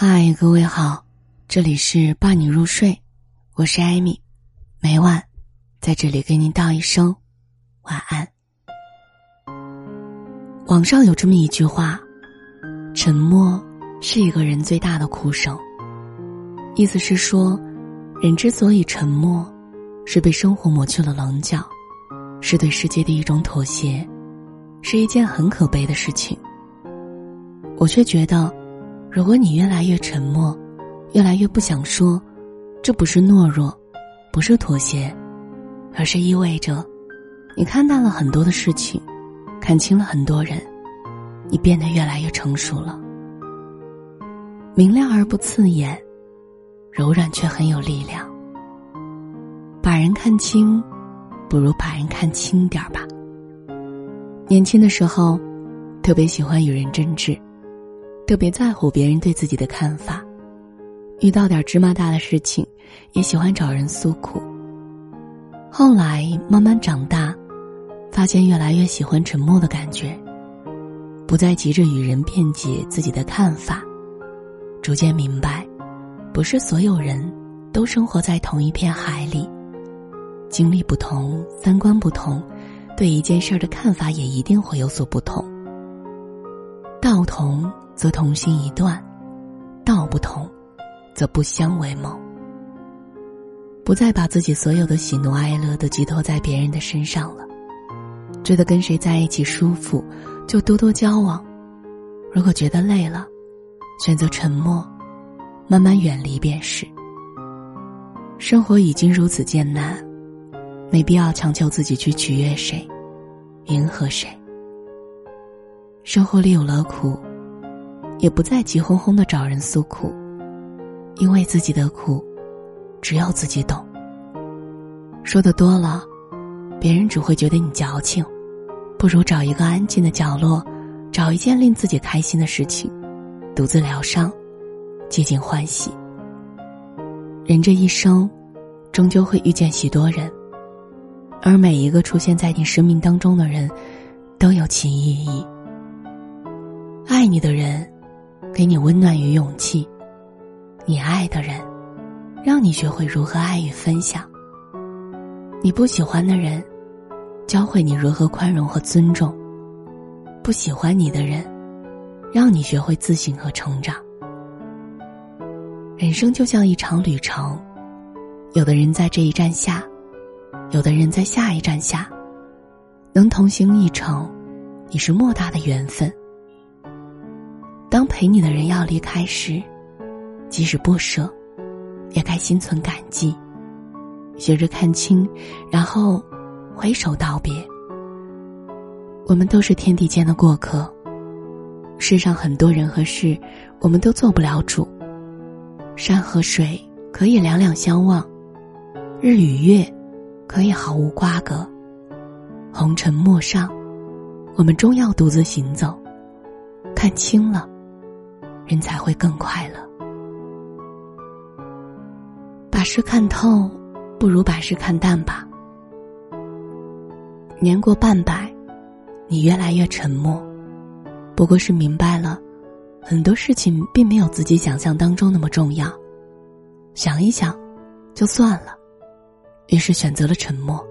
嗨，各位好，这里是伴你入睡，我是艾米，每晚在这里给您道一声晚安。网上有这么一句话：“沉默是一个人最大的哭声。”意思是说，人之所以沉默，是被生活磨去了棱角，是对世界的一种妥协，是一件很可悲的事情。我却觉得。如果你越来越沉默，越来越不想说，这不是懦弱，不是妥协，而是意味着，你看淡了很多的事情，看清了很多人，你变得越来越成熟了。明亮而不刺眼，柔软却很有力量。把人看清，不如把人看轻点儿吧。年轻的时候，特别喜欢与人争执。特别在乎别人对自己的看法，遇到点芝麻大的事情，也喜欢找人诉苦。后来慢慢长大，发现越来越喜欢沉默的感觉，不再急着与人辩解自己的看法，逐渐明白，不是所有人都生活在同一片海里，经历不同，三观不同，对一件事儿的看法也一定会有所不同。道同。则同心一段，道不同，则不相为谋。不再把自己所有的喜怒哀乐都寄托在别人的身上了，觉得跟谁在一起舒服，就多多交往；如果觉得累了，选择沉默，慢慢远离便是。生活已经如此艰难，没必要强求自己去取悦谁，迎合谁。生活里有了苦。也不再急哄哄的找人诉苦，因为自己的苦，只有自己懂。说的多了，别人只会觉得你矫情，不如找一个安静的角落，找一件令自己开心的事情，独自疗伤，寂静欢喜。人这一生，终究会遇见许多人，而每一个出现在你生命当中的人，都有其意义。爱你的人。给你温暖与勇气，你爱的人，让你学会如何爱与分享。你不喜欢的人，教会你如何宽容和尊重。不喜欢你的人，让你学会自省和成长。人生就像一场旅程，有的人在这一站下，有的人在下一站下，能同行一程，已是莫大的缘分。陪你的人要离开时，即使不舍，也该心存感激。学着看清，然后挥手道别。我们都是天地间的过客，世上很多人和事，我们都做不了主。山和水可以两两相望，日与月可以毫无瓜葛。红尘陌上，我们终要独自行走。看清了。人才会更快乐。把事看透，不如把事看淡吧。年过半百，你越来越沉默，不过是明白了，很多事情并没有自己想象当中那么重要。想一想，就算了，于是选择了沉默。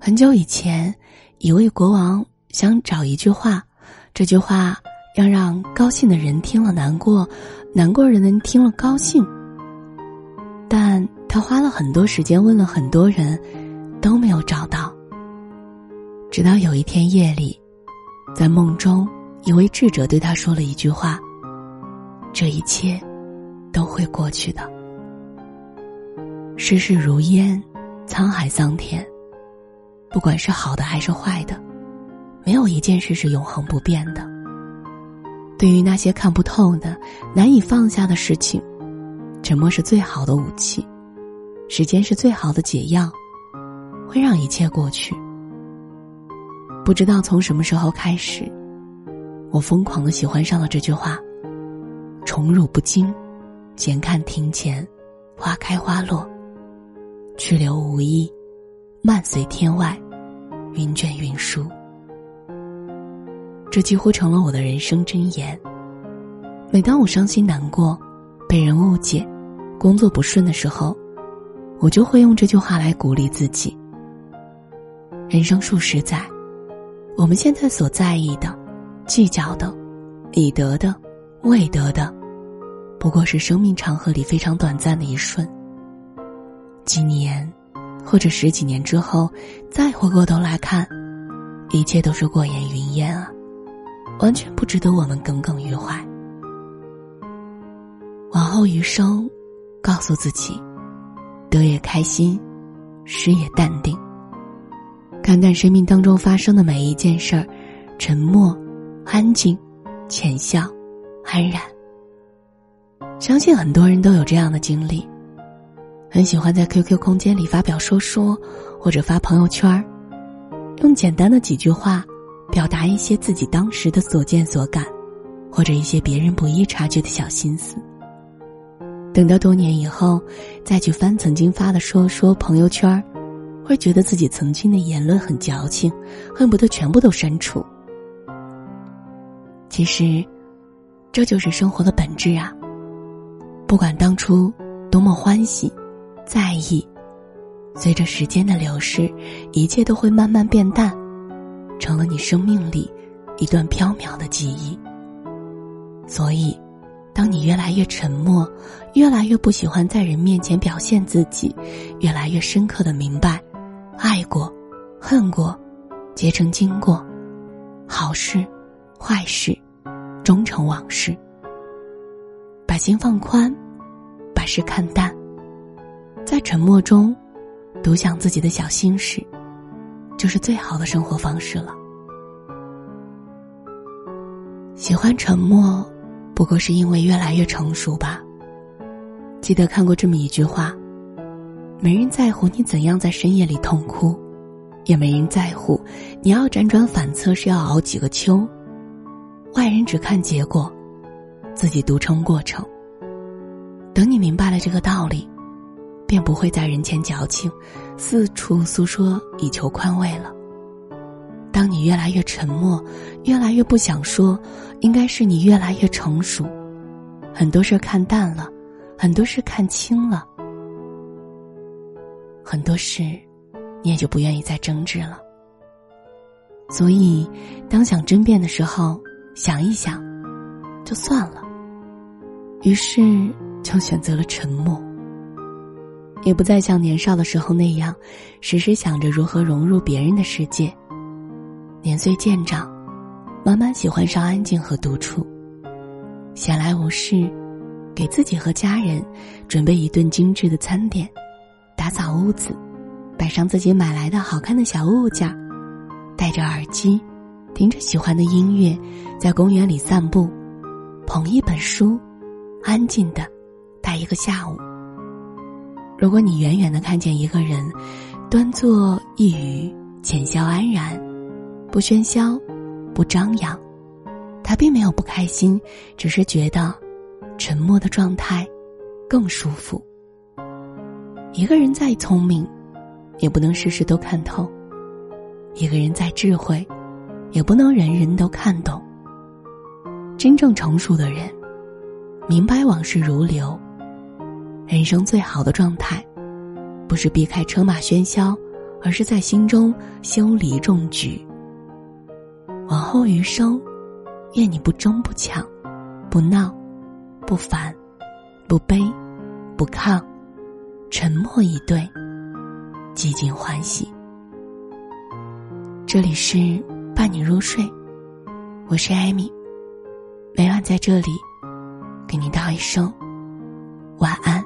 很久以前，一位国王想找一句话，这句话。要让高兴的人听了难过，难过人听了高兴。但他花了很多时间问了很多人，都没有找到。直到有一天夜里，在梦中，一位智者对他说了一句话：“这一切都会过去的。世事如烟，沧海桑田，不管是好的还是坏的，没有一件事是永恒不变的。”对于那些看不透的、难以放下的事情，沉默是最好的武器，时间是最好的解药，会让一切过去。不知道从什么时候开始，我疯狂的喜欢上了这句话：“宠辱不惊，闲看庭前花开花落；去留无意，漫随天外云卷云舒。”这几乎成了我的人生箴言。每当我伤心难过、被人误解、工作不顺的时候，我就会用这句话来鼓励自己。人生数十载，我们现在所在意的、计较的、已得的、未得的，不过是生命长河里非常短暂的一瞬。几年，或者十几年之后，再回过头来看，一切都是过眼云烟啊，完全不值得我们耿耿于怀。往后余生，告诉自己，得也开心，失也淡定。看淡生命当中发生的每一件事儿，沉默、安静、浅笑、安然。相信很多人都有这样的经历，很喜欢在 QQ 空间里发表说说，或者发朋友圈儿，用简单的几句话，表达一些自己当时的所见所感，或者一些别人不易察觉的小心思。等到多年以后，再去翻曾经发的说说朋友圈会觉得自己曾经的言论很矫情，恨不得全部都删除。其实，这就是生活的本质啊。不管当初多么欢喜、在意，随着时间的流逝，一切都会慢慢变淡，成了你生命里一段飘渺的记忆。所以。当你越来越沉默，越来越不喜欢在人面前表现自己，越来越深刻的明白，爱过，恨过，结成经过，好事，坏事，终成往事。把心放宽，把事看淡，在沉默中，独享自己的小心事，就是最好的生活方式了。喜欢沉默。不过是因为越来越成熟吧。记得看过这么一句话：没人在乎你怎样在深夜里痛哭，也没人在乎你要辗转反侧是要熬几个秋。外人只看结果，自己独撑过程。等你明白了这个道理，便不会在人前矫情，四处诉说以求宽慰了。当你越来越沉默，越来越不想说，应该是你越来越成熟，很多事看淡了，很多事看清了，很多事你也就不愿意再争执了。所以，当想争辩的时候，想一想，就算了。于是，就选择了沉默，也不再像年少的时候那样，时时想着如何融入别人的世界。年岁渐长，慢慢喜欢上安静和独处。闲来无事，给自己和家人准备一顿精致的餐点，打扫屋子，摆上自己买来的好看的小物件，戴着耳机，听着喜欢的音乐，在公园里散步，捧一本书，安静的待一个下午。如果你远远的看见一个人，端坐一隅，浅笑安然。不喧嚣，不张扬，他并没有不开心，只是觉得沉默的状态更舒服。一个人再聪明，也不能事事都看透；一个人再智慧，也不能人人都看懂。真正成熟的人，明白往事如流。人生最好的状态，不是避开车马喧嚣，而是在心中修篱种菊。往后余生，愿你不争不抢，不闹，不烦，不悲，不亢，沉默以对，寂静欢喜。这里是伴你入睡，我是艾米，每晚在这里给你道一声晚安。